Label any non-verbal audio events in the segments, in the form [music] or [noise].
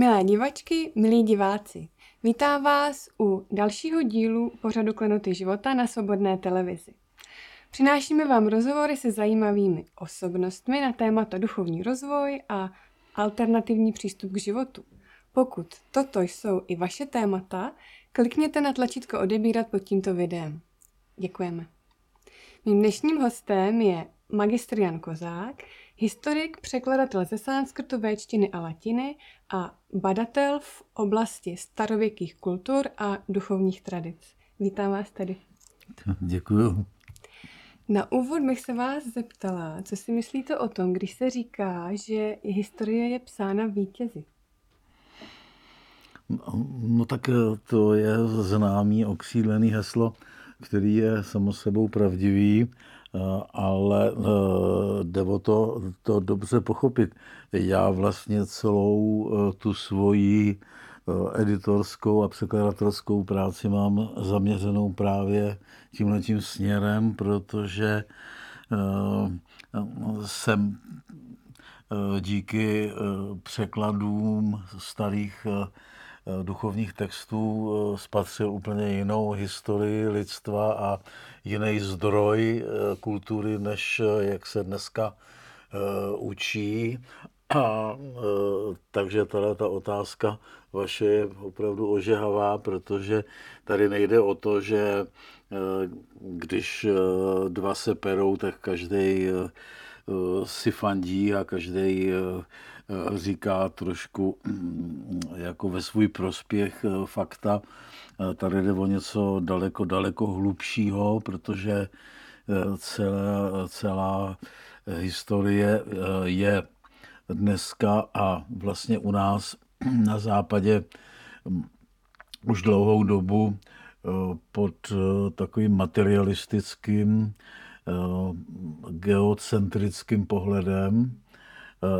Milé divačky, milí diváci, vítám vás u dalšího dílu pořadu Klenoty života na Svobodné televizi. Přinášíme vám rozhovory se zajímavými osobnostmi na témata duchovní rozvoj a alternativní přístup k životu. Pokud toto jsou i vaše témata, klikněte na tlačítko odebírat pod tímto videem. Děkujeme. Mým dnešním hostem je magistr Jan Kozák, historik, překladatel ze sanskrtu, véčtiny a latiny a badatel v oblasti starověkých kultur a duchovních tradic. Vítám vás tady. Děkuju. Na úvod bych se vás zeptala, co si myslíte o tom, když se říká, že historie je psána vítězi? No, tak eh, to je známý okřídlený heslo, který je samo sebou pravdivý ale eh, jde o to, to dobře pochopit. Já vlastně celou eh, tu svoji editorskou a překladatelskou práci mám zaměřenou právě tímhle tím směrem, protože jsem díky překladům starých Eh, duchovních textů eh, spatřil úplně jinou historii lidstva a jiný zdroj eh, kultury, než jak se dneska učí. [clears throat] A takže tady ta otázka vaše je opravdu ožehavá, protože tady nejde o to, že když dva se perou, tak každý si fandí a každý Eh, říká trošku mm, jako ve svůj prospěch eh, fakta. Eh, tady jde o něco daleko, daleko hlubšího, protože celá, celá historie je dneska a vlastně u nás [clears throat] na západě mm, už dlouhou dobu pod takovým materialistickým, geocentrickým pohledem, Eh,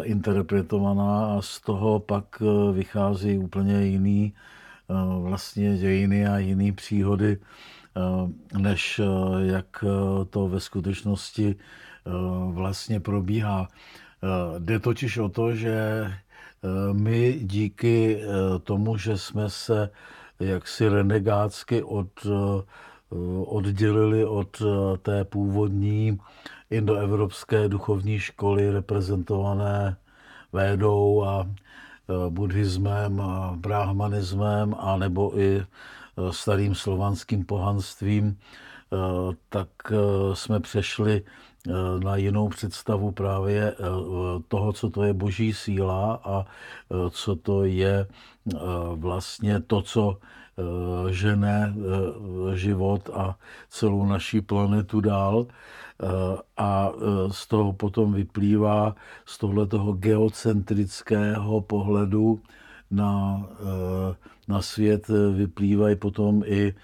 interpretovaná a z toho pak eh, vychází úplně jiný eh, vlastně dějiny a jiný příhody, než jak to ve skutečnosti vlastně probíhá. Jde totiž o to, že my díky tomu, že jsme se jaksi renegátsky od, oddělili od té původní indoevropské duchovní školy reprezentované védou a e, buddhismem a brahmanismem a nebo i starým slovanským pohanstvím, tak jsme přešli na jinou představu právě toho, co to je boží síla a co to je vlastně to, co žene život a celou naší planetu dál. Eh, a eh, z toho potom vyplývá z tohle toho geocentrického pohledu na, eh, na svět vyplývají potom i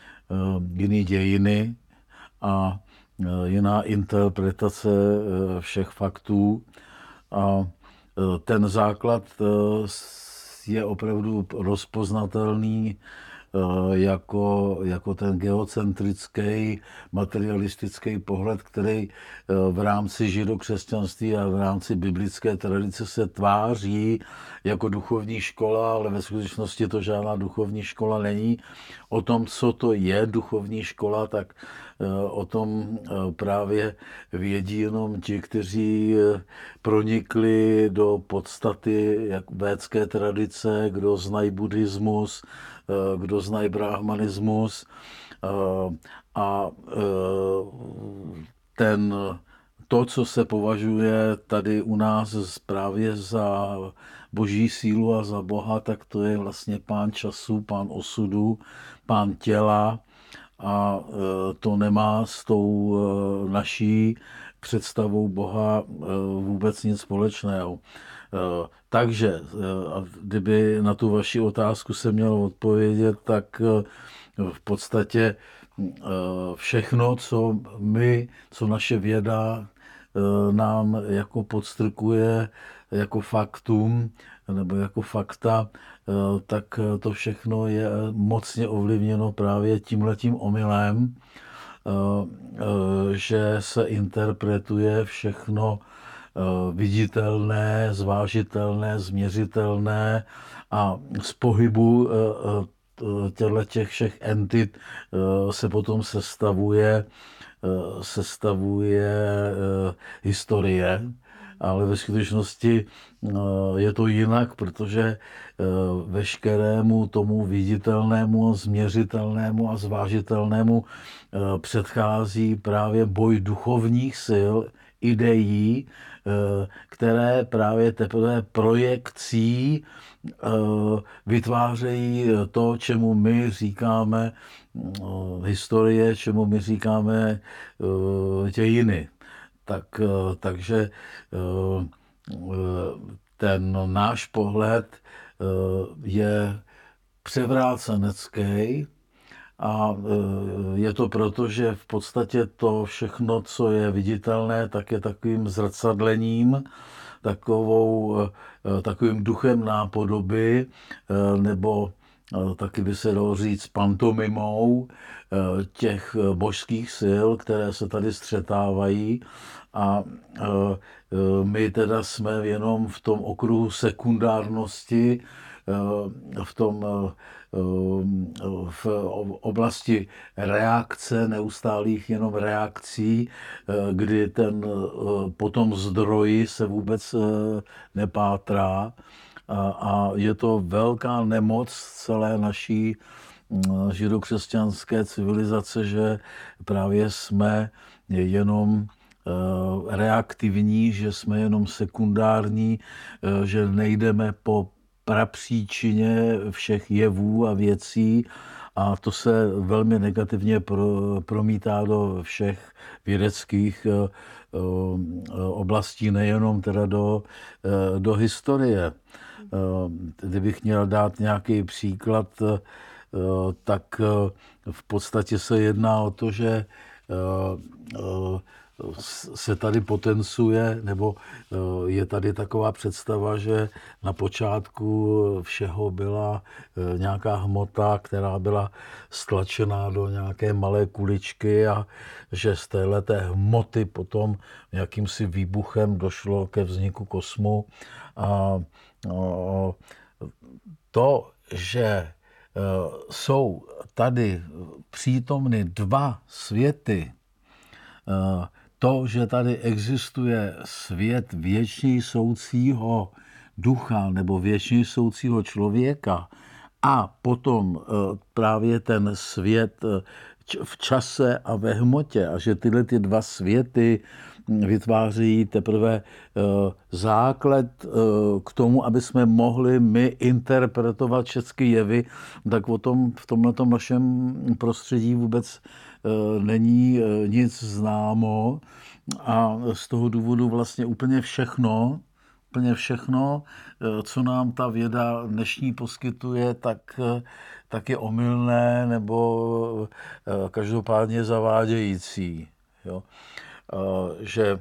jiné dějiny a jiná interpretace všech faktů. A ten základ je opravdu rozpoznatelný Eh, jako, jako ten geocentrický, materialistický pohled, který eh, v rámci židokřesťanství a v rámci biblické tradice se tváří jako duchovní škola, ale ve skutečnosti to žádná duchovní škola není. O tom, co to je duchovní škola, tak eh, o tom právě vědí jenom ti, kteří pronikli do podstaty jak védské tradice, kdo znají buddhismus, Eh, kdo znají brahmanismus eh, a eh, ten, to, co se považuje tady u nás právě za boží sílu a za Boha, tak to je vlastně pán času, pán osudu, pán těla a to nemá s tou naší představou Boha vůbec nic společného. Eh, takže, eh, kdyby na tu vaši otázku se měl odpovědět, tak eh, v podstatě všechno, co my, co naše věda nám jako podstrkuje jako faktum nebo jako fakta, tak to všechno je mocně ovlivněno právě tímhletím omylem, že se interpretuje všechno viditelné, zvážitelné, změřitelné a z pohybu těchto těch všech entit se potom sestavuje, sestavuje historie, ale ve skutečnosti je to jinak, protože veškerému tomu viditelnému, změřitelnému a zvážitelnému předchází právě boj duchovních sil, ideí, které právě teprve projekcí vytvářejí to, čemu my říkáme historie, čemu my říkáme dějiny. Tak, takže ten náš pohled je převrácenecký a je to proto, že v podstatě to všechno, co je viditelné, tak je takovým zrcadlením, takovou, takovým duchem nápodoby, nebo taky by se dalo říct pantomimou těch božských sil, které se tady střetávají. A my teda jsme jenom v tom okruhu sekundárnosti, v tom v oblasti reakce, neustálých jenom reakcí, kdy ten potom zdroji se vůbec nepátrá. A je to velká nemoc celé naší židokřesťanské civilizace, že právě jsme jenom reaktivní, že jsme jenom sekundární, že nejdeme po prapříčině všech jevů a věcí a to se velmi negativně promítá do všech vědeckých eh, eh, oblastí, nejenom teda do, eh, do historie. Kdybych měl dát nějaký příklad, tak v podstatě se jedná o to, že se tady potencuje, nebo eh, je tady taková představa, že na počátku všeho byla eh, nějaká hmota, která byla stlačená do nějaké malé kuličky a že z téhleté hmoty potom jakýmsi výbuchem došlo ke vzniku kosmu. A eh, to, že jsou tady přítomny dva světy, to, že tady existuje svět věčně soucího ducha nebo věčně soucího člověka a potom eh, právě ten svět eh, v čase a ve hmotě a že tyhle ty dva světy hm, vytváří teprve eh, základ k tomu, aby jsme mohli my interpretovat všechny jevy, tak o tom v tomto našem prostředí vůbec není eh, nic známo a z toho důvodu vlastně úplně všechno, úplně všechno, eh, co nám ta věda dnešní poskytuje, tak, tak je omylné nebo každopádně zavádějící. Jo? Že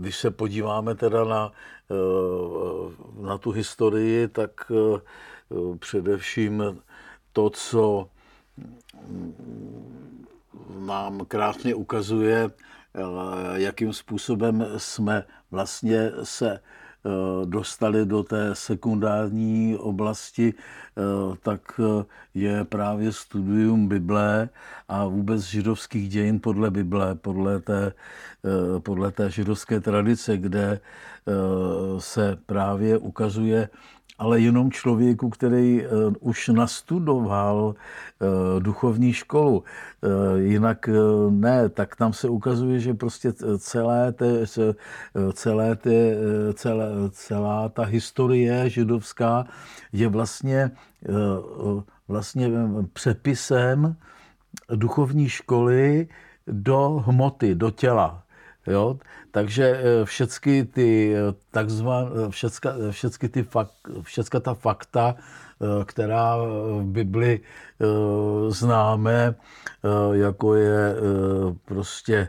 když se podíváme teda na, na tu historii, tak především to, co nám krásně ukazuje, eh, jakým způsobem jsme vlastně se eh, dostali do té sekundární oblasti, eh, tak je právě studium Bible a vůbec židovských dějin podle Bible, podle té, podle té židovské tradice, kde se právě ukazuje ale jenom člověku, který eh, už nastudoval eh, duchovní školu. Eh, jinak ne, tak tam se ukazuje, že prostě celé té, celé té, celé, celá ta historie židovská je vlastně, vlastně přepisem duchovní školy do hmoty, do těla. Jo? Takže eh, všechny ty eh, takzvané, eh, všecka, všecky ty fak, všecka ta fakta která v Bibli známe, jako je prostě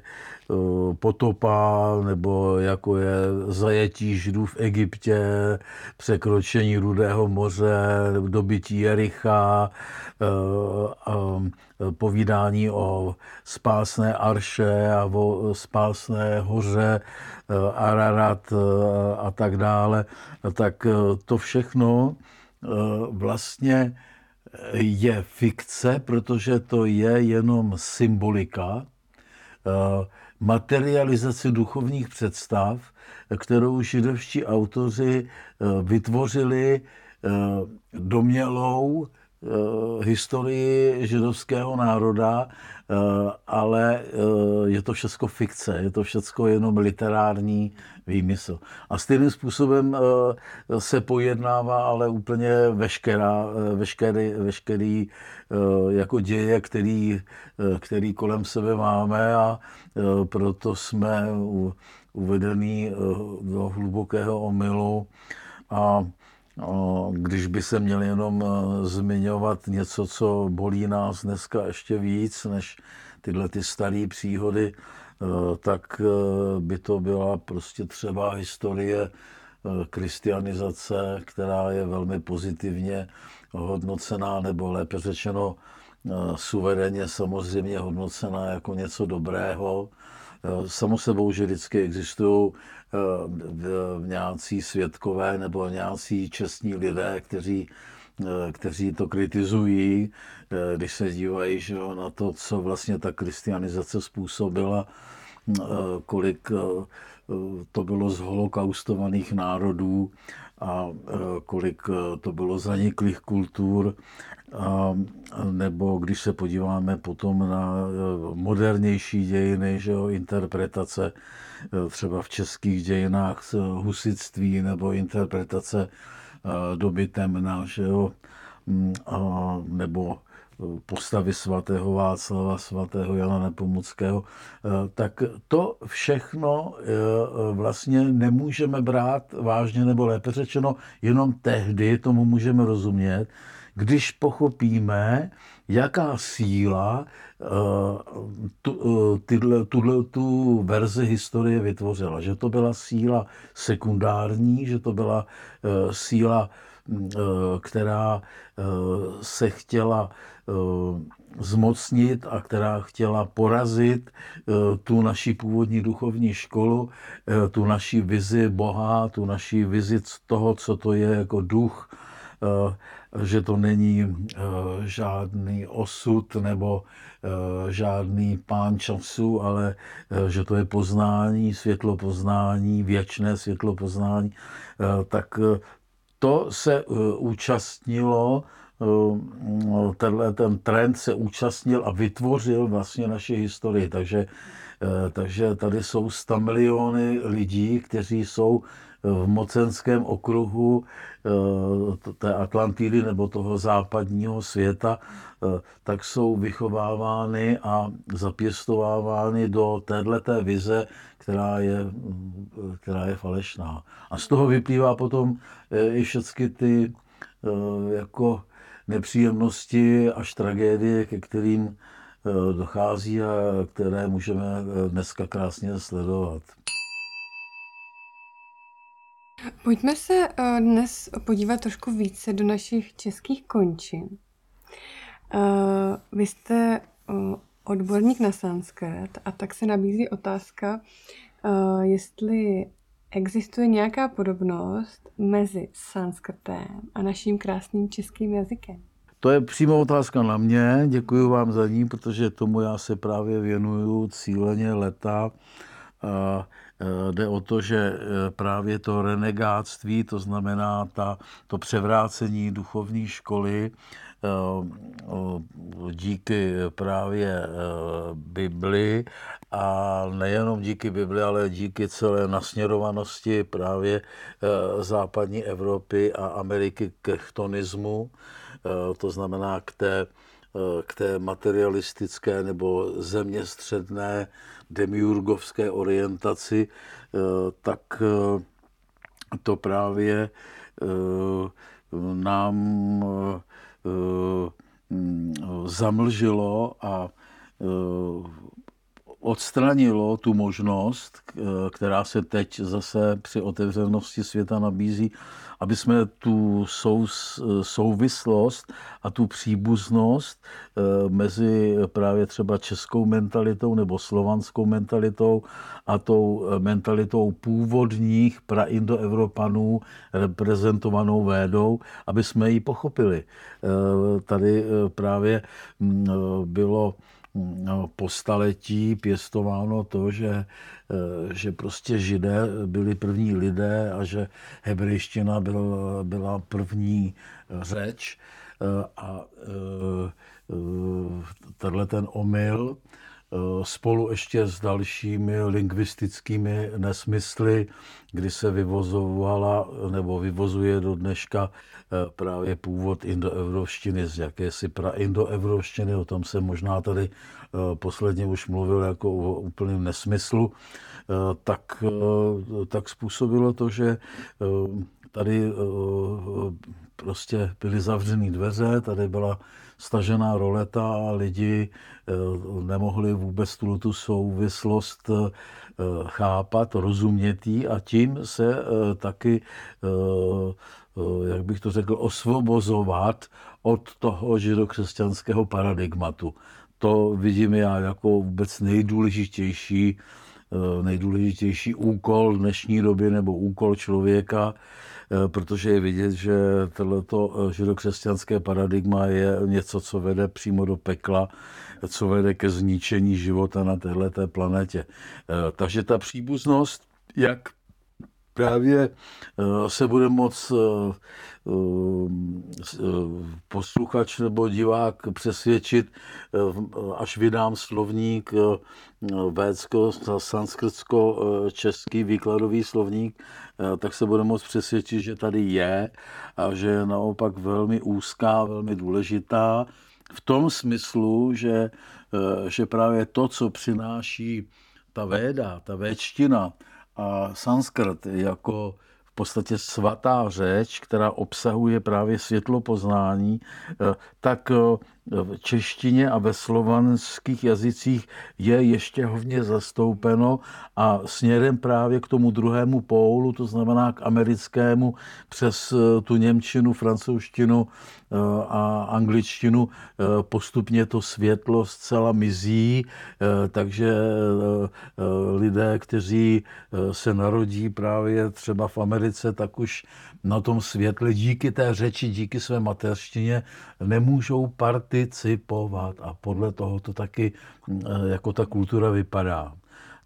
potopa, nebo jako je zajetí židů v Egyptě, překročení Rudého moře, dobytí Jericha, povídání o spásné arše a o spásné hoře Ararat a tak dále, tak to všechno vlastně je fikce, protože to je jenom symbolika, materializace duchovních představ, kterou židovští autoři vytvořili domělou Eh, historii židovského národa, eh, ale eh, je to všechno fikce, je to všechno jenom literární výmysl. A stejným způsobem se pojednává ale úplně veškerá, veškerý, veškerý jako děje, který, který kolem sebe máme a proto jsme uvedení do hlubokého omylu a když by se měli jenom eh, zmiňovat něco, co bolí nás dneska ještě víc než tyhle ty staré příhody, eh, tak eh, by to byla prostě třeba historie kristianizace, která je velmi pozitivně hodnocená, nebo lépe řečeno suverénně samozřejmě hodnocená jako něco dobrého. Samo sebou, že vždycky existují nějací svědkové nebo nějací čestní lidé, kteří, eh, kteří to kritizují, eh, když se dívají že na to, co vlastně ta kristianizace způsobila, eh, kolik to bylo z holokaustovaných národů a kolik to bylo zaniklých kultur, a, nebo když se podíváme potom na modernější dějiny, že jo, interpretace třeba v českých dějinách husitství nebo interpretace doby temna, že jo? Mm, nebo postavy svatého Václava, svatého Jana Nepomuckého, tak to všechno vlastně nemůžeme brát vážně, nebo lépe řečeno, jenom tehdy tomu můžeme rozumět, když pochopíme, jaká síla eh, tu, eh, tu verzi historie vytvořila. Že to byla síla sekundární, že to byla eh, síla, která se chtěla zmocnit a která chtěla porazit tu naši původní duchovní školu, tu naši vizi Boha, tu naši vizi toho, co to je jako duch, že to není eh, žádný osud nebo eh, žádný pán času, ale eh, že to je poznání, světlo poznání, věčné světlo poznání, tak to se účastnilo, tenhle ten trend se účastnil a vytvořil vlastně naši historii. Takže, takže tady jsou 100 miliony lidí, kteří jsou v mocenském okruhu eh, té Atlantidy nebo toho západního světa, eh, tak jsou vychovávány a zapěstovávány do téhleté vize, která je, která je falešná. A z toho vyplývá potom eh, i všechny ty jako nepříjemnosti až tragédie, ke kterým dochází a které můžeme dneska krásně sledovat. Pojďme se uh, dnes podívat trošku více do našich českých končin. Uh, vy jste uh, odborník na sanskrt a tak se nabízí otázka, jestli existuje nějaká podobnost mezi sanskrtem a naším krásným českým jazykem. To je přímo otázka na mě, děkuji vám za ní, protože tomu já se právě věnuju cíleně leta. Uh, Eh, jde o to, že eh, právě to renegáctví, to znamená ta, to převrácení duchovní školy, eh, díky právě Bibli a nejenom díky Bibli, ale díky celé nasměrovanosti právě západní Evropy a Ameriky k chtonismu, to znamená k té, k té materialistické nebo zeměstředné demiurgovské orientaci, eh, tak eh, to právě eh, nám zamlžilo a odstranilo tu možnost, která se teď zase při otevřenosti světa nabízí, aby jsme tu sou, souvislost a tu příbuznost eh, mezi právě třeba českou mentalitou nebo slovanskou mentalitou a tou eh, mentalitou původních praindoevropanů reprezentovanou védou, aby jsme ji pochopili. Eh, tady právě mm, bylo po staletí pěstováno to, že, eh, že prostě židé byli první lidé a že hebrejština byl, byla první řeč. Eh, a eh, tenhle ten omyl spolu ještě s dalšími lingvistickými nesmysly, kdy se vyvozovala nebo vyvozuje do dneška Eh, právě původ indoevropštiny z jakési praindoevropštiny, o tom jsem možná tady eh, posledně už mluvil jako o úplném nesmyslu, eh, tak, tak způsobilo to, že tady prostě byly zavřené dveře, tady byla stažená roleta a lidi nemohli vůbec tu, tu souvislost chápat, rozumět a tím se taky Eh, jak bych to řekl, osvobozovat od toho židokřesťanského paradigmatu. To vidím já jako vůbec nejdůležitější, eh, nejdůležitější úkol dnešní doby nebo úkol člověka, eh, protože je vidět, že tohleto židokřesťanské paradigma je něco, co vede přímo do pekla, co vede ke zničení života na této planetě. Takže ta příbuznost, jak právě eh, se bude moc eh, eh, posluchač nebo divák přesvědčit, až vydám slovník védsko, sanskrtsko, český výkladový slovník, tak se bude moc přesvědčit, že tady je a že je naopak velmi úzká, velmi důležitá v tom smyslu, že, že právě to, co přináší ta véda, ta véčtina, a sanskrt jako v podstatě svatá řeč, která obsahuje právě světlo poznání, eh, tak eh, v češtině a ve slovanských jazycích je ještě hodně zastoupeno a směrem právě k tomu druhému pólu, to znamená k americkému, přes eh, tu němčinu, francouzštinu a angličtinu postupně to světlo zcela mizí, takže lidé, kteří se narodí právě třeba v Americe, tak už na tom světle díky té řeči, díky své mateřštině nemůžou participovat a podle toho to taky eh, jako ta kultura vypadá.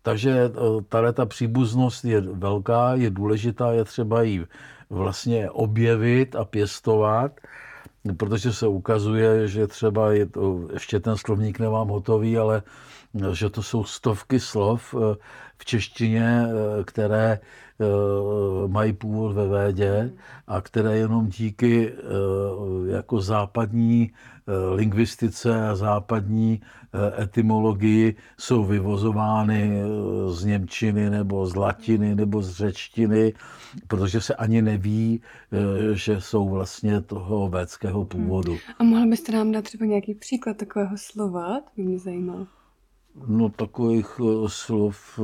Takže eh, tady ta příbuznost je velká, je důležitá, je třeba ji vlastně objevit a pěstovat, protože se ukazuje, že třeba je to, ještě ten slovník nemám hotový, ale že to jsou stovky slov v češtině, které Eh, mají původ ve Védě a které jenom díky eh, jako západní eh, lingvistice a západní etymologii jsou vyvozovány z Němčiny nebo z latiny nebo z řečtiny, protože se ani neví, že jsou vlastně toho védského původu. A mohl byste nám dát třeba nějaký příklad takového slova? To by mě zajímalo. No takových slov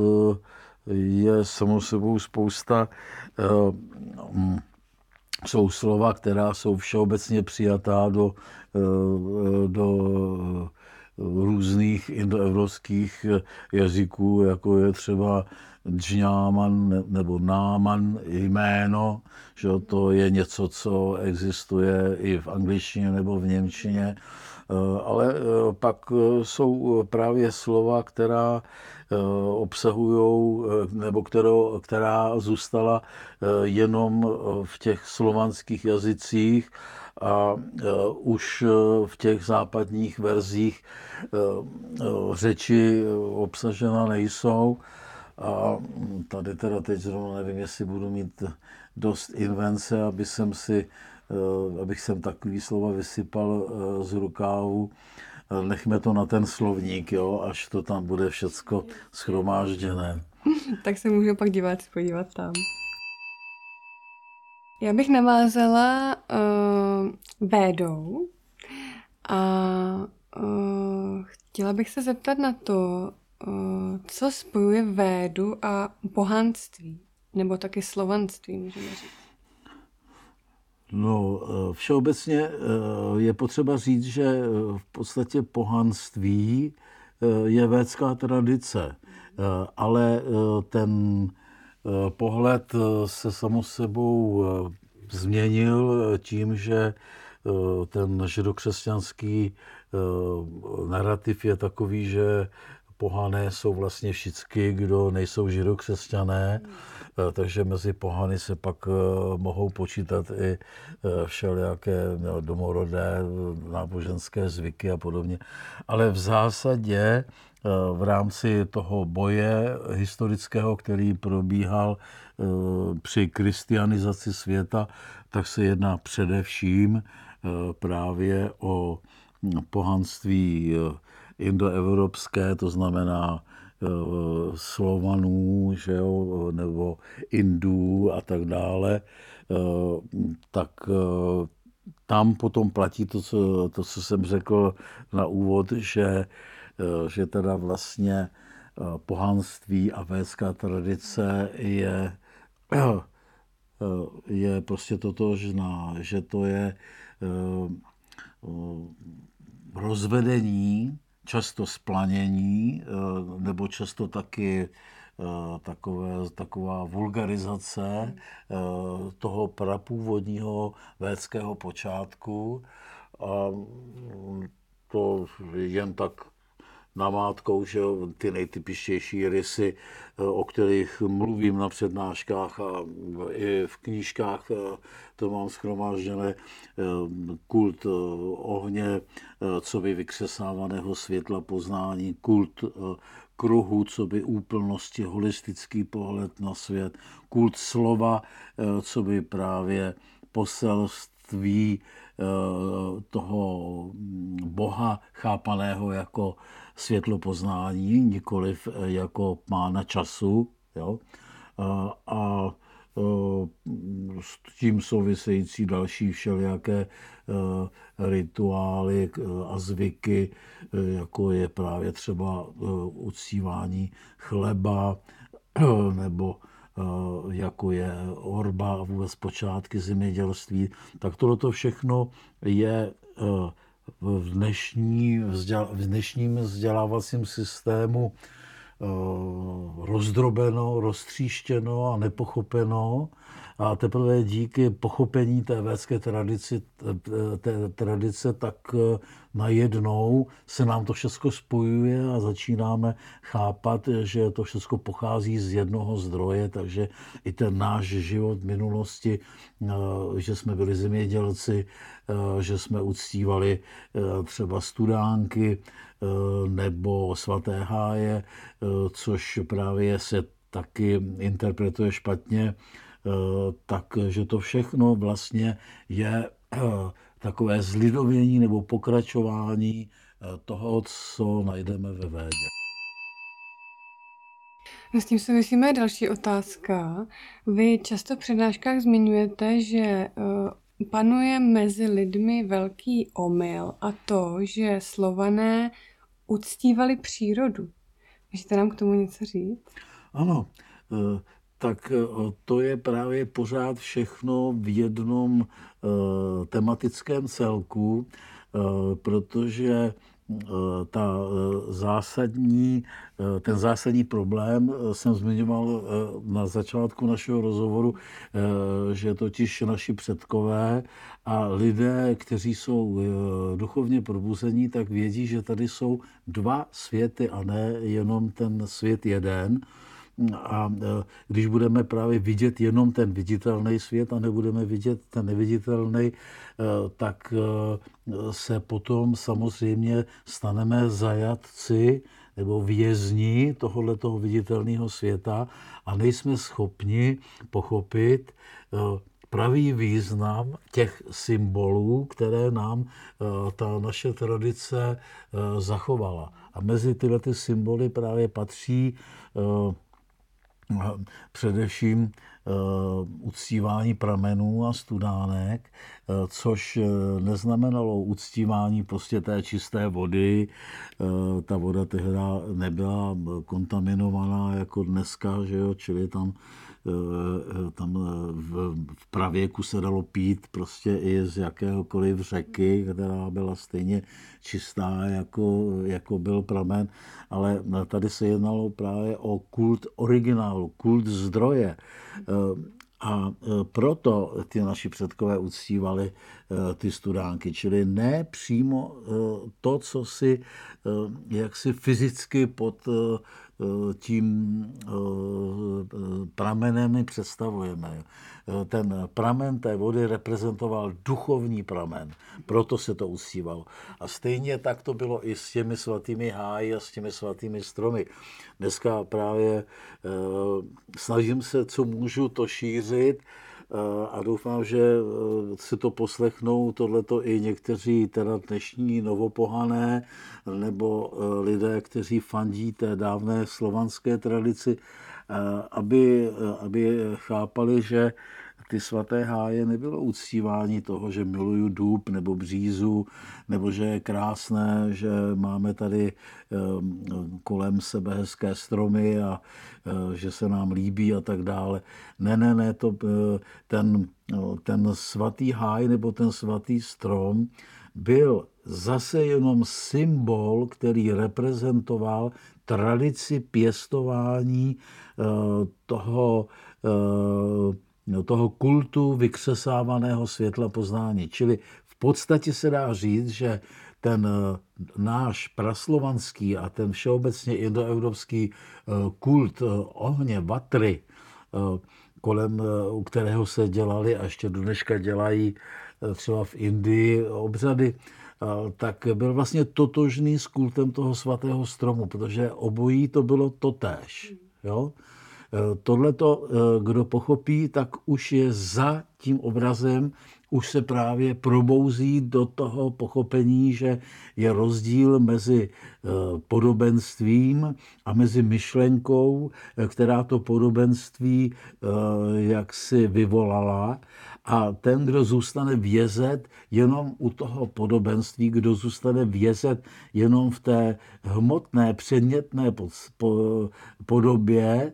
je samo sebou spousta. Eh, mm, jsou slova, která jsou všeobecně přijatá do, eh, do různých indoevropských jazyků, jako je třeba džňáman nebo náman jméno, že to je něco, co existuje i v angličtině nebo v němčině, eh, ale pak jsou právě slova, která Eh, obsahují, eh, nebo kterou, která zůstala eh, jenom v těch slovanských jazycích a už v těch západních verzích řeči obsažena nejsou. A tady teda teď zrovna nevím, jestli budu mít dost invence, aby jsem si, abych jsem takový slova vysypal z rukávu nechme to na ten slovník, jo, až to tam bude všecko schromážděné. [laughs] tak se můžu pak diváci podívat tam. Já bych navázala uh, Védou a uh, chtěla bych se zeptat na to, uh, co spojuje Védu a pohanství, nebo taky slovanství, můžeme říct. No, všeobecně je potřeba říct, že v podstatě pohanství je védská tradice, ale ten Eh, pohled eh, se samo sebou eh, změnil tím, že ten židokřesťanský narrativ je takový, že pohané jsou vlastně všichni, kdo nejsou židokřesťané, takže mezi pohany se pak mohou počítat i všelijaké domorodé náboženské zvyky a podobně. Ale v zásadě Eh, v rámci toho boje historického, který probíhal eh, při kristianizaci světa, tak se jedná především eh, právě o pohanství indoevropské, to znamená Slovanů, že jo, nebo Indů a tak dále, tak tam potom platí to, co, to, co jsem řekl na úvod, že Eh, že teda vlastně eh, pohanství a védská tradice je, eh, je prostě totožná, že to je rozvedení, často splanění, nebo často taky takové, taková vulgarizace toho prapůvodního védského počátku. A mm, to jen tak namátkou, že ty nejtypičtější rysy, eh, o kterých mluvím na přednáškách a i v knížkách eh, to mám schromážděné, eh, kult ohně, co by vykřesávaného světla poznání, kult kruhu, co by úplnosti, holistický pohled na svět, kult slova, co by právě poselství toho Boha chápaného jako světlo poznání, nikoliv eh, jako pána času. Jo? A, a eh, s tím související další všelijaké eh, rituály a zvyky, jako je právě třeba uctívání chleba nebo jako je orba a vůbec počátky zemědělství, tak tohle všechno je v, dnešní, v dnešním vzdělávacím systému rozdrobeno, roztříštěno a nepochopeno. A teprve díky pochopení té védské tradici, té tradice, tak eh, najednou se nám to všechno spojuje a začínáme chápat, že to všechno pochází z jednoho zdroje, takže i ten náš život v minulosti, eh, že jsme byli zemědělci, eh, že jsme uctívali třeba studánky nebo svaté háje, což právě se taky interpretuje špatně, takže to všechno vlastně je eh, takové zlidovění nebo pokračování eh, toho, co najdeme ve Védě. No s tím se myslíme další otázka. Vy často v přednáškách zmiňujete, že panuje mezi lidmi velký omyl a to, že slované uctívali přírodu. Můžete nám k tomu něco říct? Ano, tak eh, to je právě pořád všechno v jednom eh, tematickém celku, eh, protože ta zásadní, ten zásadní problém jsem zmiňoval na začátku našeho rozhovoru, že totiž naši předkové a lidé, kteří jsou duchovně probuzení, tak vědí, že tady jsou dva světy a ne jenom ten svět jeden. A e, když budeme právě vidět jenom ten viditelný svět a nebudeme vidět ten neviditelný, e, tak e, se potom samozřejmě staneme zajatci nebo vězni tohoto viditelného světa a nejsme schopni pochopit pravý význam těch symbolů, které nám ta naše tradice zachovala. A mezi tyhle ty symboly právě patří především uctívání pramenů a studánek, což neznamenalo uctívání prostě té čisté vody. Ta voda tehdy nebyla kontaminovaná jako dneska, že jo? čili tam Eh, tam eh, v, pravěku se dalo pít prostě i z jakéhokoliv řeky, která byla stejně čistá, jako, jako byl pramen, ale tady se jednalo právě o kult originálu, kult zdroje. Eh, a proto ty naši předkové uctívali ty studánky, čili ne přímo to, co si jaksi fyzicky pod Eh, tím eh, pramenem my představujeme. Eh, ten pramen té vody reprezentoval duchovní pramen, proto se to usívalo. A stejně tak to bylo i s těmi svatými háji a s těmi svatými stromy. Dneska právě snažím se, co můžu, to šířit, a doufám, že eh, si to poslechnou tohleto i někteří teda dnešní novopohané nebo eh, lidé, kteří fandí té dávné slovanské tradici, eh, aby, aby chápali, že ty svaté háje nebylo uctívání toho, že miluju důb nebo břízu, nebo že je krásné, že máme tady ehm, kolem sebe hezké stromy a eh, že se nám líbí a tak dále. Ne, ne, ne, to, eh, ten, no, ten svatý háj nebo ten svatý strom byl zase jenom symbol, který reprezentoval tradici pěstování eh, toho toho kultu vykřesávaného světla poznání. Čili v podstatě se dá říct, že ten eh, náš praslovanský a ten všeobecně indoevropský eh, kult eh, ohně, vatry, kolem u kterého se dělali a ještě dneška dělají třeba v Indii obřady, tak byl vlastně totožný s kultem toho svatého stromu, protože obojí to bylo totéž. Jo? Tohle to, eh, kdo pochopí, tak už je za tím obrazem, už se právě probouzí do toho pochopení, že je rozdíl mezi eh, podobenstvím a mezi myšlenkou, eh, která to podobenství jaksi vyvolala. A ten, kdo zůstane vězet jenom u toho podobenství, kdo zůstane vězet jenom v té hmotné, předmětné podobě,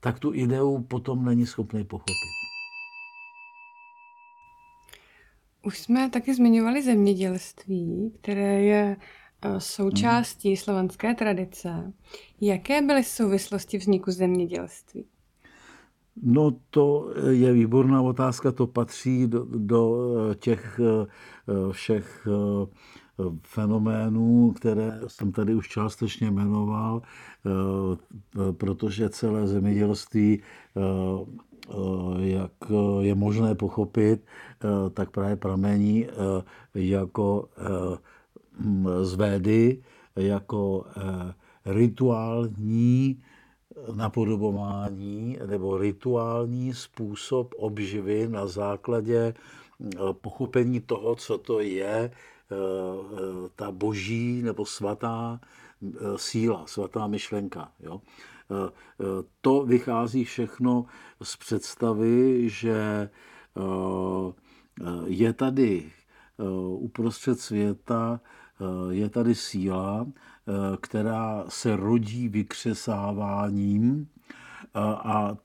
tak tu ideu potom není schopný pochopit. Už jsme taky zmiňovali zemědělství, které je eh, součástí hmm. slovanské tradice. Jaké byly souvislosti vzniku zemědělství? No to je výborná otázka, to patří do, do eh, těch všech fenoménů, které jsem tady už částečně jmenoval, eh, protože celé zemědělství, eh, eh, jak je možné pochopit, tak právě pramení jako z Védy, jako rituální napodobování nebo rituální způsob obživy na základě pochopení toho, co to je Eh, ta boží nebo svatá eh, síla, svatá myšlenka. Jo? Eh, to vychází všechno z představy, že je tady uprostřed světa, je tady síla, která se rodí vykřesáváním a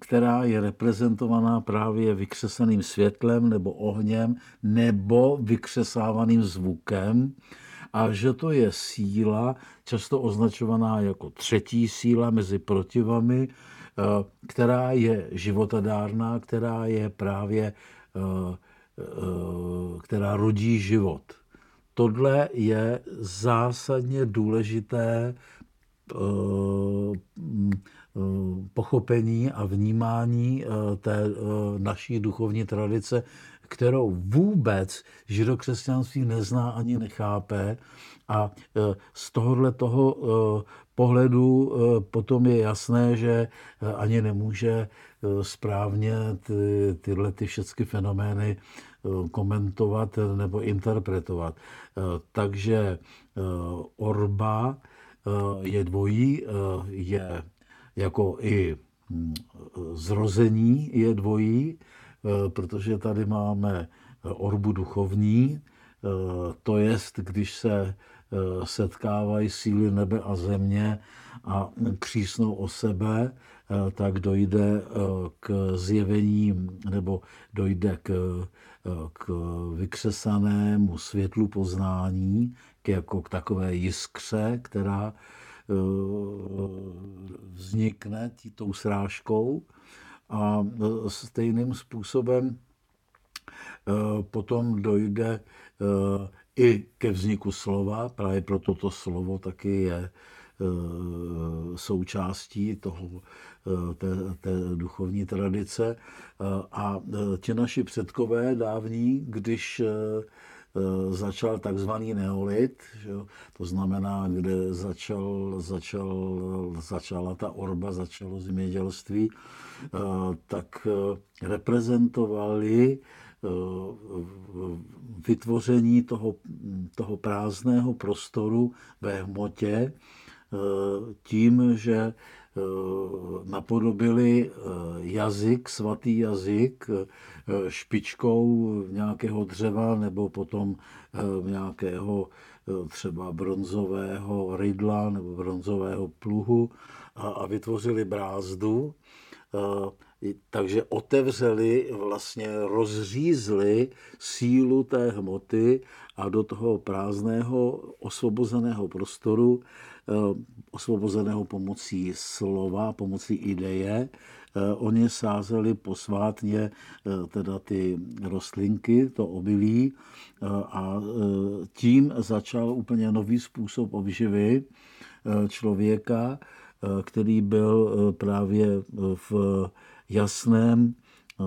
která je reprezentovaná právě vykřesaným světlem nebo ohněm nebo vykřesávaným zvukem a že to je síla, často označovaná jako třetí síla mezi protivami, eh, která je životadárná, která je právě, eh, eh, která rodí život. Tohle je zásadně důležité pochopení a vnímání eh, té eh, naší duchovní tradice, kterou vůbec židokřesťanství nezná ani nechápe. A z tohohle toho pohledu potom je jasné, že ani nemůže správně ty, tyhle ty všechny fenomény komentovat nebo interpretovat. Takže orba je dvojí, je jako i hm, zrození je dvojí, protože tady máme orbu duchovní, to jest, když se setkávají síly nebe a země a křísnou o sebe, tak dojde k zjevení nebo dojde k, k vykřesanému světlu poznání, k jako k takové jiskře, která vznikne tou srážkou a stejným způsobem potom dojde i ke vzniku slova, právě proto to slovo taky je součástí toho, té, té duchovní tradice. A ti naši předkové dávní, když začal takzvaný neolit, že to znamená, kde začal, začal, začala ta orba, začalo zemědělství, tak reprezentovali vytvoření toho, toho prázdného prostoru ve hmotě tím, že napodobili jazyk, svatý jazyk, špičkou nějakého dřeva nebo potom nějakého třeba bronzového rydla nebo bronzového pluhu a, a vytvořili brázdu takže otevřeli, vlastně rozřízli sílu té hmoty a do toho prázdného, osvobozeného prostoru, eh, osvobozeného pomocí slova, pomocí ideje, eh, oni sázeli posvátně eh, teda ty rostlinky, to obilí a tím začal úplně nový způsob obživy člověka, který byl právě v jasném, eh,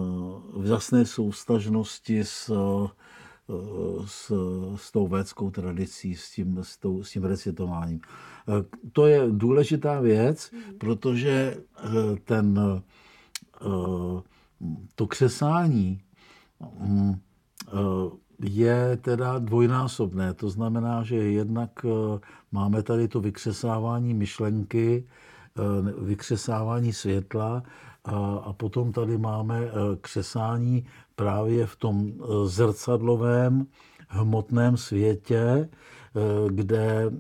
v jasné soustažnosti s, eh, s, s tou védskou tradicí, s tím, s, tou, s tím recitováním. Eh, to je důležitá věc, protože ten, to křesání mm, je teda dvojnásobné. To znamená, že jednak máme tady to vykřesávání myšlenky, vykřesávání světla a, a potom tady máme e, křesání právě v tom e, zrcadlovém hmotném světě, kde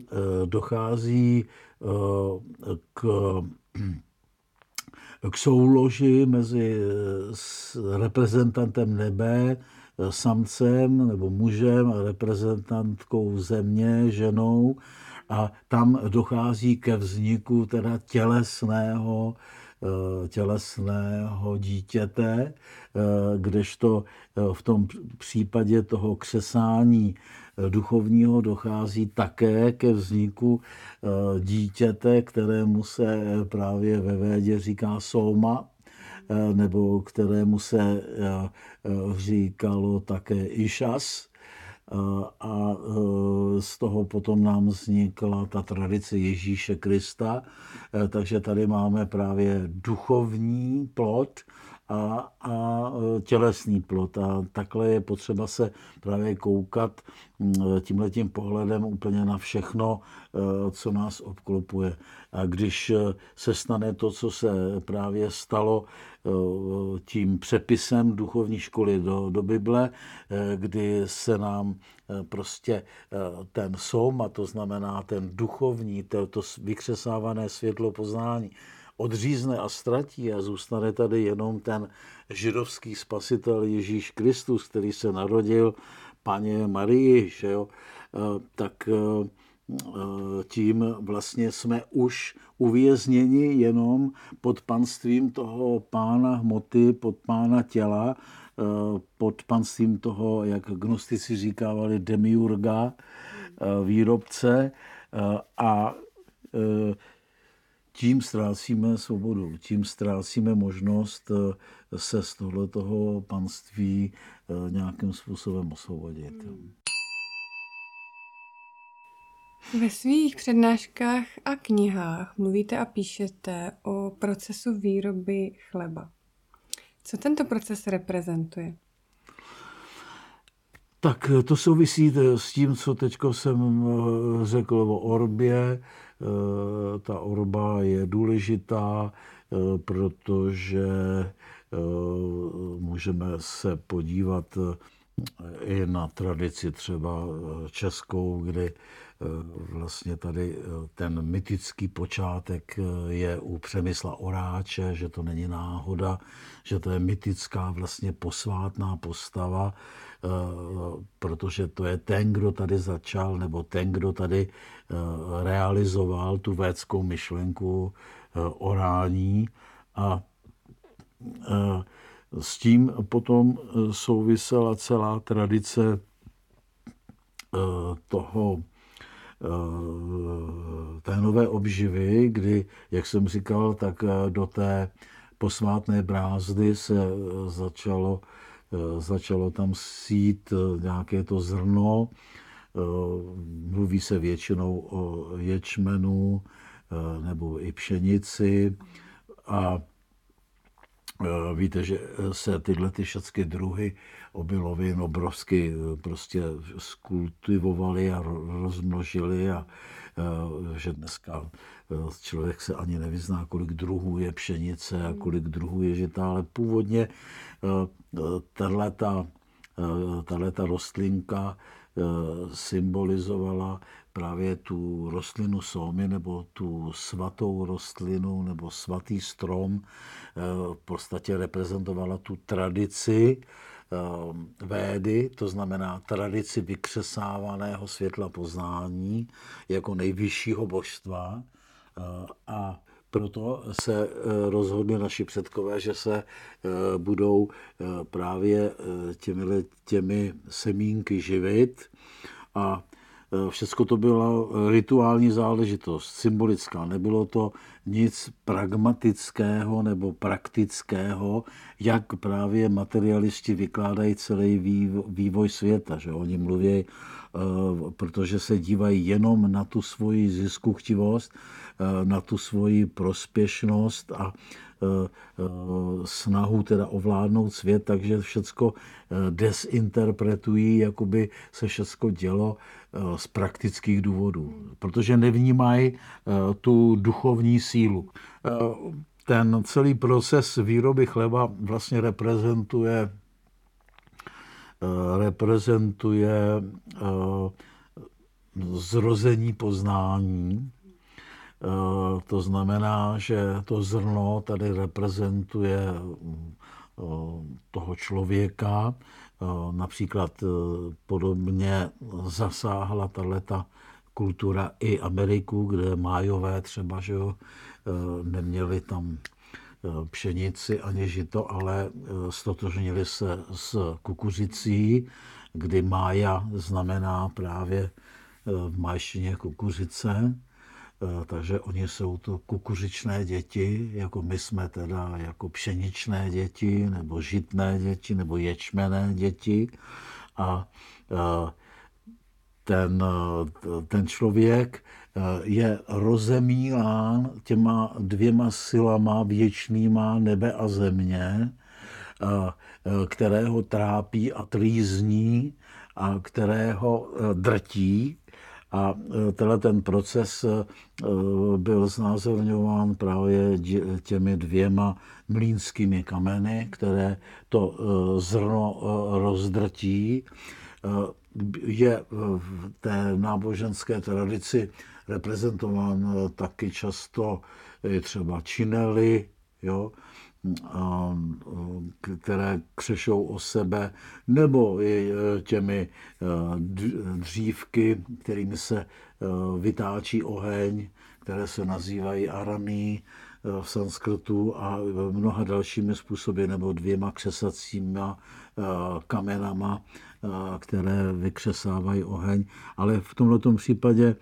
dochází k, k souloži mezi reprezentantem nebe, samcem nebo mužem a reprezentantkou země, ženou, a tam dochází ke vzniku teda tělesného Eh, tělesného dítěte, eh, kdežto eh, v tom případě toho křesání duchovního dochází také ke vzniku dítěte, kterému se právě ve védě říká soma, nebo kterému se říkalo také išas, a z toho potom nám vznikla ta tradice Ježíše Krista. Takže tady máme právě duchovní plot a, a tělesný plot. A takhle je potřeba se právě koukat tímhletím pohledem úplně na všechno, co nás obklopuje. A když se stane to, co se právě stalo tím přepisem duchovní školy do, do Bible, kdy se nám prostě ten som, a to znamená ten duchovní, to, to vykřesávané světlo poznání, odřízne a ztratí a zůstane tady jenom ten židovský spasitel Ježíš Kristus, který se narodil paně Marii, že jo, tak tím vlastně jsme už uvězněni jenom pod panstvím toho pána hmoty, pod pána těla, pod panstvím toho, jak gnostici říkávali, demiurga, výrobce. A tím ztrácíme svobodu, tím ztrácíme možnost se z tohoto panství nějakým způsobem osvobodit. Hmm. Ve svých přednáškách a knihách mluvíte a píšete o procesu výroby chleba. Co tento proces reprezentuje? Tak to souvisí s tím, co teď jsem eh, řekl o orbě, ta orba je důležitá, protože můžeme se podívat i na tradici třeba českou, kdy vlastně tady ten mytický počátek je u Přemysla Oráče, že to není náhoda, že to je mytická vlastně posvátná postava, protože to je ten, kdo tady začal, nebo ten, kdo tady realizoval tu védskou myšlenku orání. A s tím potom souvisela celá tradice toho té nové obživy, kdy, jak jsem říkal, tak do té posvátné brázdy se začalo, začalo tam sít nějaké to zrno. Mluví se většinou o ječmenu nebo i pšenici a Eh, víte, že se tyhle ty všechny druhy obilovin obrovsky eh, prostě skultivovaly a rozmnožily a eh, že dneska člověk se ani nevyzná, kolik druhů je pšenice a kolik druhů je žita, ale původně tato rostlinka symbolizovala právě tu rostlinu somy nebo tu svatou rostlinu nebo svatý strom eh, v podstatě reprezentovala tu tradici eh, védy, to znamená tradici vykřesávaného světla poznání jako nejvyššího božstva eh, a proto se rozhodli naši předkové, že se budou právě těmi, těmi semínky živit a Eh, Všechno to byla eh, rituální záležitost, symbolická. Nebylo to nic pragmatického nebo praktického, jak právě materialisti vykládají celý vývoj světa. Že? Oni mluví, eh, protože se dívají jenom na tu svoji ziskuchtivost, na tu svoji prospěšnost a snahu teda ovládnout svět, takže všecko desinterpretují, jako by se všecko dělo Eh, z praktických důvodů, protože nevnímají eh, tu duchovní sílu. Eh, ten celý proces výroby chleba vlastně reprezentuje reprezentuje zrození poznání. To znamená, že to zrno tady reprezentuje toho člověka, Například podobně zasáhla tato kultura i Ameriku, kde májové třeba, že jo, neměli tam pšenici ani žito, ale stotožnili se s kukuřicí, kdy mája znamená právě v majštině kukuřice. Eh, takže oni jsou to kukuřičné děti, jako my jsme teda jako pšeničné děti, nebo žitné děti, nebo ječmené děti. A eh, ten, eh, ten člověk je rozemílán těma dvěma silama věčnýma nebe a země, kterého trápí a trýzní a kterého drtí a tenhle ten proces byl znázorňován právě těmi dvěma mlínskými kameny, které to zrno rozdrtí. Je v té náboženské tradici reprezentován taky často třeba činely, jo, které křešou o sebe, nebo i těmi dřívky, kterými se vytáčí oheň, které se nazývají araný v sanskrtu a mnoha dalšími způsoby, nebo dvěma křesacíma kamenama, které vykřesávají oheň. Ale v tomto případě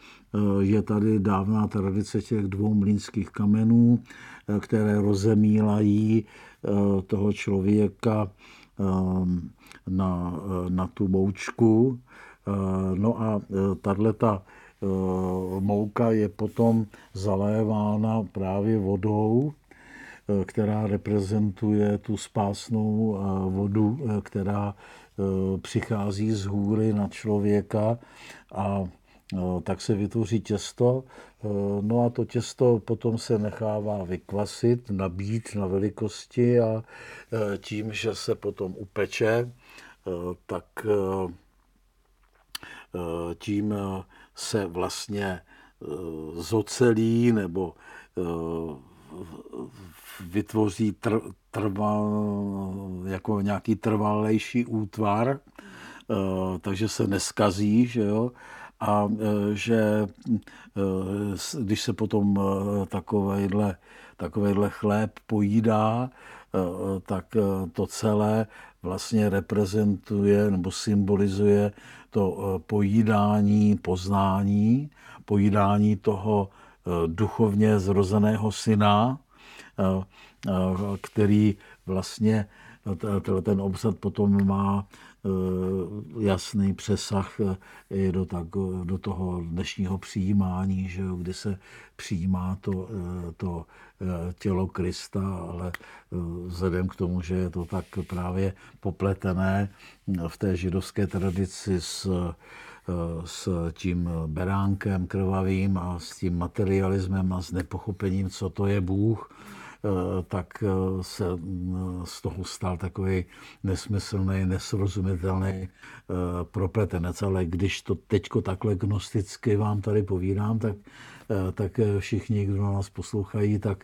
je tady dávná tradice těch dvou mlínských kamenů, které rozemílají eh, toho člověka eh, na, eh, na tu moučku. No a tato mouka je potom zalévána právě vodou, která reprezentuje tu spásnou vodu, která přichází z hůry na člověka a tak se vytvoří těsto. No a to těsto potom se nechává vykvasit, nabít na velikosti a tím, že se potom upeče, tak tím se vlastně zocelí nebo vytvoří tr, trval, jako nějaký trvalejší útvar, eh, takže se neskazí, že jo, a eh, že eh, když se potom takovejhle, takovejhle chléb pojídá, tak to celé vlastně reprezentuje nebo symbolizuje to pojídání, poznání, pojídání toho duchovně zrozeného syna, který vlastně ten obsad potom má e, jasný přesah e, i do, tak, do toho dnešního přijímání, že jo, kdy se přijímá to, e, to tělo Krista, ale vzhledem k tomu, že je to tak právě popletené v té židovské tradici s s tím beránkem krvavým a s tím materialismem a s nepochopením, co to je Bůh, Eh, tak eh, se mm, z toho stal takový nesmyslný, nesrozumitelný eh, propletenec. Ale když to teďko takhle gnosticky vám tady povídám, tak tak všichni, kdo nás poslouchají, tak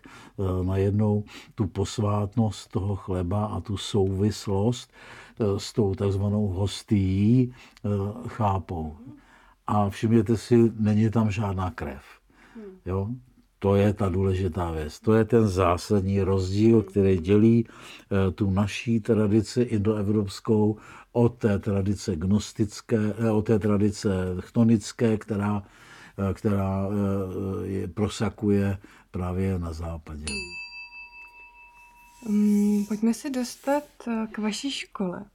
najednou tu posvátnost toho chleba a tu souvislost s tou takzvanou hostií chápou. A všimněte si, není tam žádná krev. Hmm. Jo? To je ta důležitá věc. To je ten zásadní rozdíl, který dělí eh, tu naší tradici indoevropskou od té tradice gnostické, eh, od té tradice chtonické, která, eh, která je, prosakuje právě na západě. Um, pojďme se dostat k vaší škole.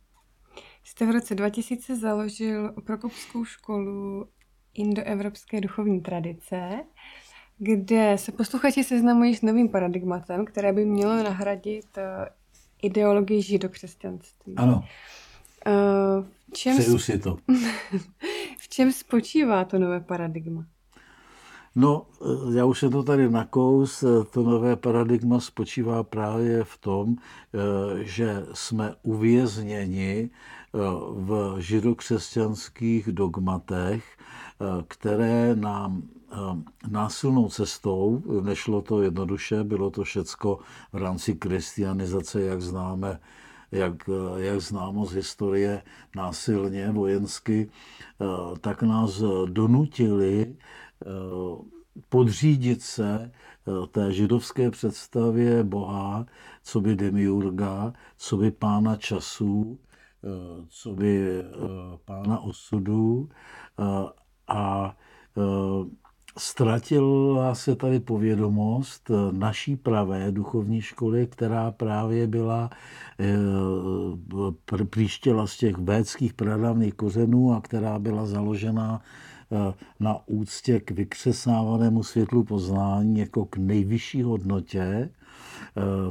Jste v roce 2000 založil Prokopskou školu indoevropské duchovní tradice kde se posluchači seznamují s novým paradigmatem, které by mělo nahradit uh, ideologii židokřesťanství. Ano. Uh, v čem, Přeju si to. [laughs] v čem spočívá to nové paradigma? No, eh, já už jsem to tady nakous. To nové paradigma spočívá právě v tom, že jsme uvězněni v židokřesťanských dogmatech, které nám násilnou cestou, nešlo to jednoduše, bylo to všecko v rámci kristianizace, jak známe, jak, jak známo z historie násilně, vojensky, tak nás donutili podřídit se té židovské představě Boha, co by demiurga, co by pána časů, co by pána osudů a ztratila se tady povědomost naší pravé duchovní školy, která právě byla, eh, příštěla z těch védských pradavných kořenů a která byla založena eh, na úctě k vykřesávanému světlu poznání jako k nejvyšší hodnotě. Eh,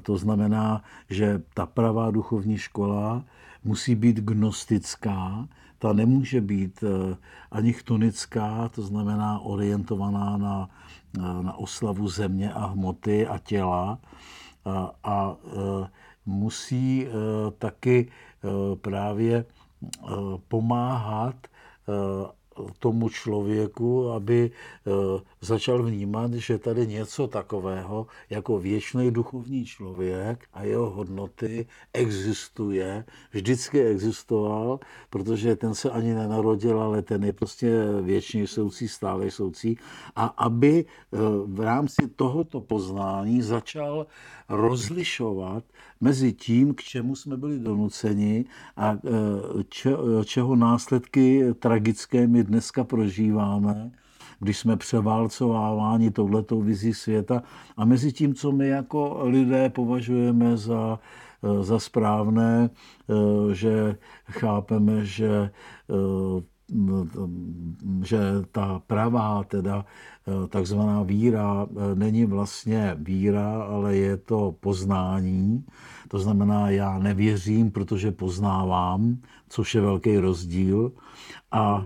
to znamená, že ta pravá duchovní škola musí být gnostická, ta nemůže být eh, ani chtonická, to znamená orientovaná na, eh, na oslavu země a hmoty a těla. A, a eh, musí taky právě pomáhat tomu člověku, aby eh, začal vnímat, že tady něco takového jako věčný duchovní člověk a jeho hodnoty existuje, vždycky existoval, protože ten se ani nenarodil, ale ten je prostě věčně soucí, stále soucí. A aby eh, v rámci tohoto poznání začal rozlišovat mezi tím, k čemu jsme byli donuceni a e, čeho následky tragické my dneska prožíváme, když jsme převálcováváni touhletou vizí světa. A mezi tím, co my jako lidé považujeme za, e, za správné, e, že chápeme, že že ta pravá, teda takzvaná víra, není vlastně víra, ale je to poznání. To znamená, já nevěřím, protože poznávám, což je velký rozdíl. A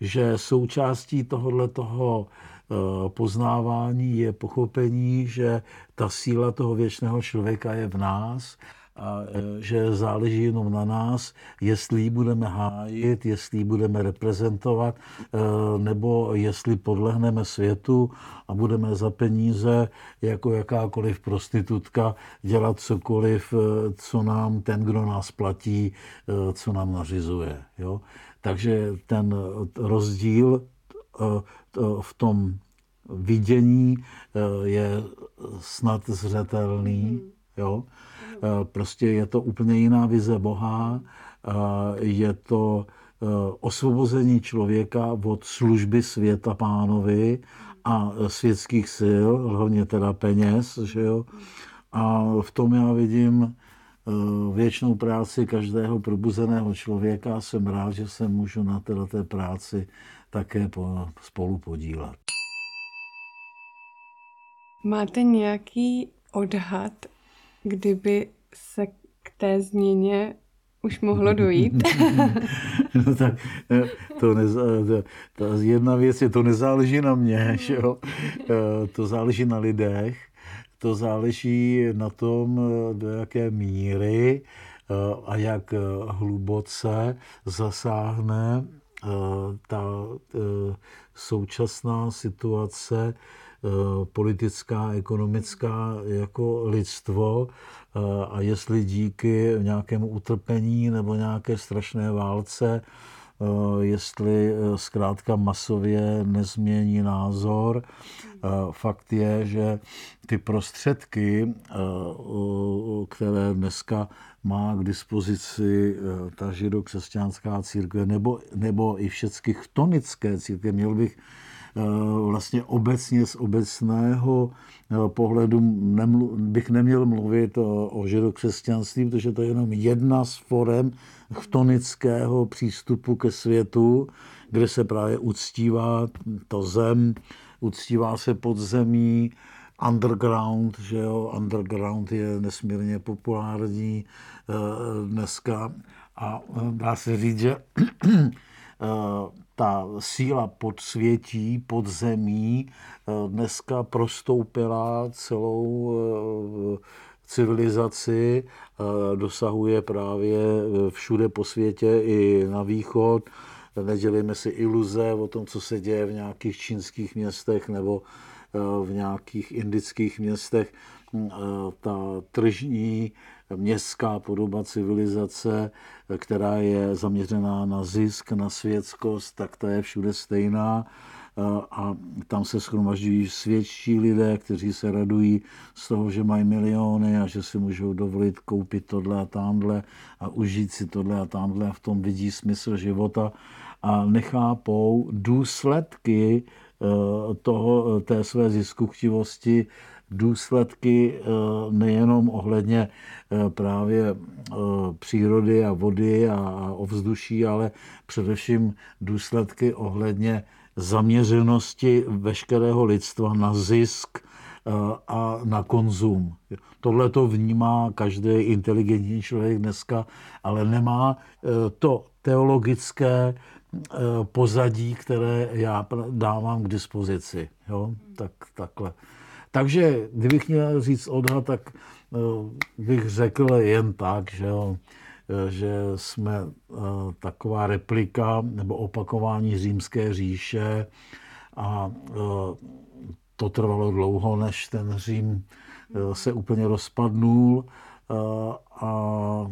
že součástí tohohle toho poznávání je pochopení, že ta síla toho věčného člověka je v nás a e, že záleží jenom na nás, jestli ji budeme hájit, jestli ji budeme reprezentovat, e, nebo jestli podlehneme světu a budeme za peníze, jako jakákoliv prostitutka, dělat cokoliv, e, co nám ten, kdo nás platí, co nám nařizuje. Jo? Takže ten rozdíl v tom vidění je snad zřetelný. Hmm. Jo? Eh, prostě je to úplně jiná vize Boha, eh, je to eh, osvobození člověka od služby světa pánovi a světských sil, hlavně teda peněz, že jo. A v tom já vidím věčnou práci každého probuzeného člověka. Jsem rád, že se můžu na té práci také spolu podílet. Máte nějaký odhad, kdyby se k té změně už mohlo dojít? [laughs] no tak eh, to, neza, to, to jedna věc je, to nezáleží na mě, [laughs] že jo? Eh, to záleží na lidech, to záleží na tom, eh, do jaké míry a jak hluboce zasáhne ta současná situace Eh, politická, ekonomická jako lidstvo eh, a jestli díky nějakému utrpení nebo nějaké strašné válce, eh, jestli zkrátka masově nezmění názor. Fakt je, že ty prostředky, které dneska má k dispozici ta židokřesťanská církev, nebo, nebo i všechny chtonické církve, měl bych Eh, vlastně obecně z obecného eh, pohledu nemlu, bych neměl mluvit o, o židokřesťanství, protože to je jenom jedna z forem chtonického přístupu ke světu, kde se právě uctívá to zem, uctívá se podzemí, underground, že jo, underground je nesmírně populární eh, dneska. A dá se říct, že [clears throat] ta síla podsvětí, podzemí eh, dneska prostoupila celou eh, civilizaci, eh, dosahuje právě všude po světě i na východ. Nedělíme si iluze o tom, co se děje v nějakých čínských městech nebo v nějakých indických městech. Hm, ta tržní městská podoba civilizace, která je zaměřená na zisk, na světskost, tak ta je všude stejná. A tam se schromažďují světší lidé, kteří se radují z toho, že mají miliony a že si můžou dovolit koupit tohle a tamhle a užít si tohle a tamhle a v tom vidí smysl života a nechápou důsledky eh, toho, té své ziskuchtivosti důsledky eh, nejenom ohledně eh, právě eh, přírody a vody a ovzduší, ale především důsledky ohledně zaměřenosti veškerého lidstva na zisk a na konzum. Tohle to vnímá každý inteligentní člověk dneska, ale nemá to teologické pozadí, které já dávám k dispozici. Jo? Tak, takhle. Takže kdybych měl říct odhad, tak eh, bych řekl jen tak, že, eh, že jsme eh, taková replika nebo opakování římské říše a to trvalo dlouho, než ten Řím se úplně rozpadnul a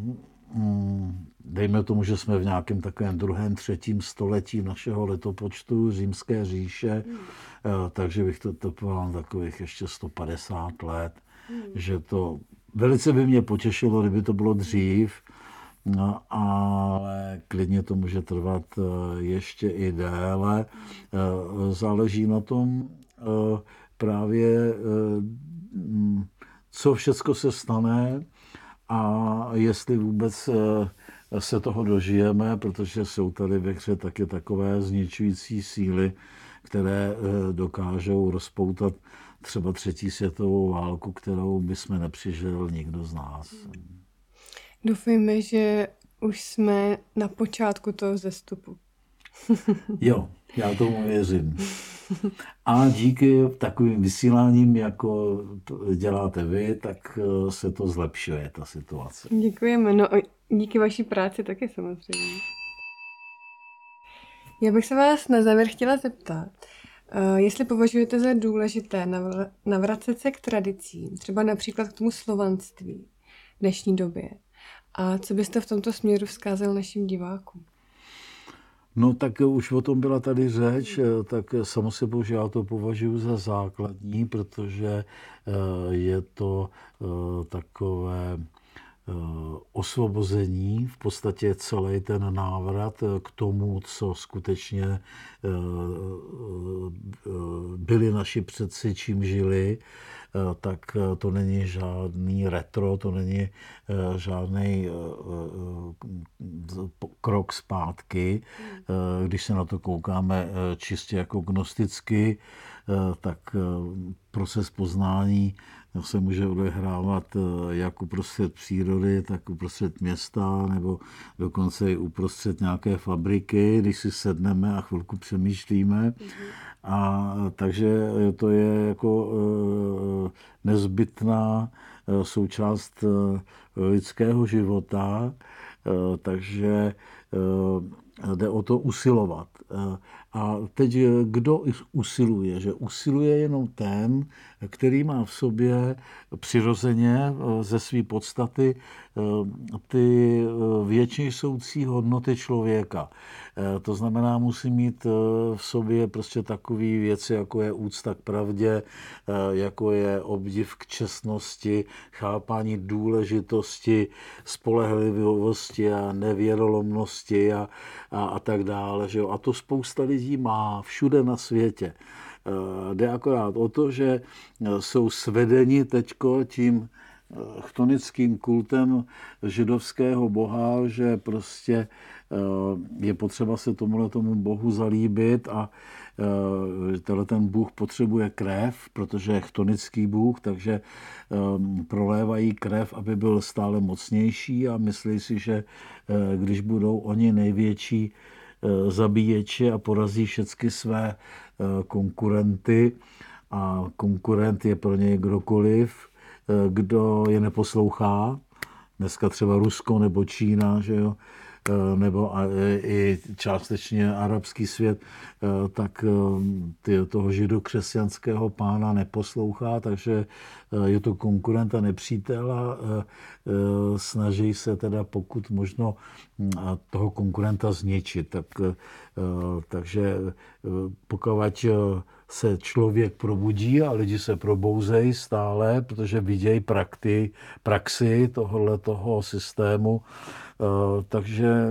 dejme tomu, že jsme v nějakém takovém druhém, třetím století našeho letopočtu římské říše, hmm. Eh, takže bych to topoval takových ještě 150 let, hmm. že to velice by mě potěšilo, kdyby to bylo dřív, No, ale klidně to může trvat eh, ještě i déle. Eh, záleží na tom právě, co všechno se stane a jestli vůbec se toho dožijeme, protože jsou tady ve hře taky takové zničující síly, které dokážou rozpoutat třeba třetí světovou válku, kterou bychom nepřižil nikdo z nás. Doufejme, že už jsme na počátku toho zestupu. [laughs] jo, já tomu věřím. A díky takovým vysíláním, jako děláte vy, tak eh, se to zlepšuje, ta situace. Děkujeme. No, díky vaší práci taky samozřejmě. Já bych se vás na závěr chtěla zeptat, eh, jestli považujete za důležité navracet se k tradicím, třeba například k tomu slovanství v dnešní době. A co byste v tomto směru vzkázal našim divákům? No tak už o tom byla tady řeč, tak samo sebou, že já to považuji za základní, protože eh, je to eh, takové eh, osvobození, v podstatě celý ten návrat k tomu, co skutečně byli naši předci, čím žili, Eh, tak eh, to není žádný retro, to není eh, žádný krok zpátky. Když se na to koukáme čistě jako gnosticky, tak proces poznání se může odehrávat jak uprostřed přírody, tak uprostřed města, nebo dokonce i uprostřed nějaké fabriky, když si sedneme a chvilku přemýšlíme. Mm-hmm a takže to je jako nezbytná součást lidského života, takže jde o to usilovat. A teď kdo usiluje? Že usiluje jenom ten, který má v sobě přirozeně ze své podstaty ty větší soucí hodnoty člověka. Eh, to znamená, musí mít eh, v sobě prostě takové věci, jako je úcta k pravdě, eh, jako je obdiv k čestnosti, chápání důležitosti, spolehlivosti a nevěrolomnosti a, a, a tak dále. Že jo? A to spousta lidí má všude na světě. Jde akorát o to, že jsou svedeni teďko tím chtonickým kultem židovského boha, že prostě Eh, je potřeba se tomuhle tomu bohu zalíbit a eh, tenhle ten bůh potřebuje krev, protože je chtonický bůh, takže eh, prolévají krev, aby byl stále mocnější a myslí si, že když budou oni největší zabíječi a porazí všechny své konkurenty a konkurent je pro něj kdokoliv, kdo je neposlouchá, dneska třeba Rusko nebo Čína, že jo, Eh, nebo i částečně arabský svět, eh, tak eh, toho židokřesťanského pána neposlouchá, takže je to konkurent a nepřítel a snaží se teda pokud možno hm, toho konkurenta zničit. Tak, takže pokud se člověk probudí a lidi se probouzejí stále, protože vidějí prakty, praxi tohohle toho systému, Eh, takže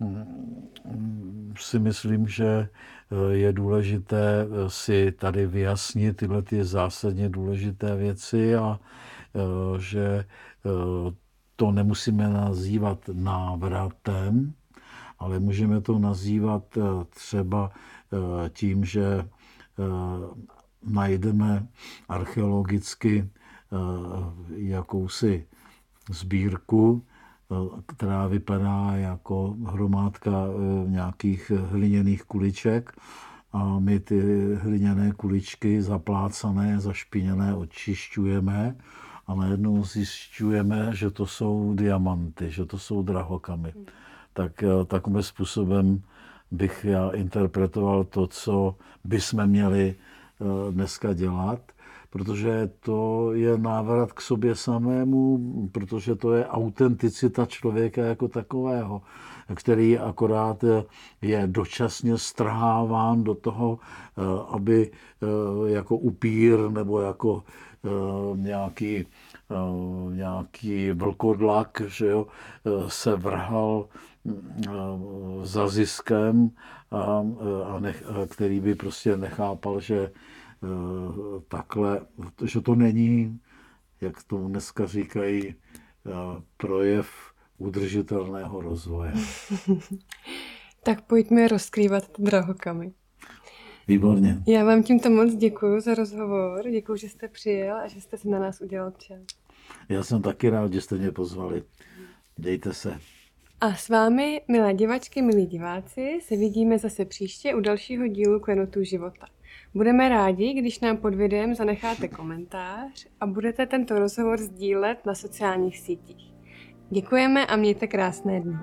mm, si myslím, že eh, je důležité eh, si tady vyjasnit tyhle ty zásadně důležité věci a že to nemusíme nazývat návratem, ale můžeme to nazývat třeba tím, že najdeme archeologicky jakousi sbírku která vypadá jako hromádka nějakých hliněných kuliček a my ty hliněné kuličky zaplácané, zašpiněné očišťujeme a najednou zjišťujeme, že to jsou diamanty, že to jsou drahokamy. Tak e, takovým způsobem bych já interpretoval to, co bychom měli e, dneska dělat protože to je návrat k sobě samému, protože to je autenticita člověka jako takového, který akorát je dočasně strháván do toho, eh, aby eh, jako upír nebo jako eh, nějaký, nějaký vlkodlak že jo, se vrhal za ziskem, a, a nech, který by prostě nechápal, že Eh, takhle, že to není, jak to dneska říkají, eh, projev udržitelného rozvoje. [laughs] tak pojďme rozkrývat ty drahokamy. Výborně. Já vám tímto moc děkuji za rozhovor, děkuji, že jste přijel a že jste si na nás udělal čas. Já jsem taky rád, že jste mě pozvali. Dějte se. A s vámi, milé divačky, milí diváci, se vidíme zase příště u dalšího dílu Klenotů života. Budeme rádi, když nám pod videem zanecháte komentář a budete tento rozhovor sdílet na sociálních sítích. Děkujeme a mějte krásné dny.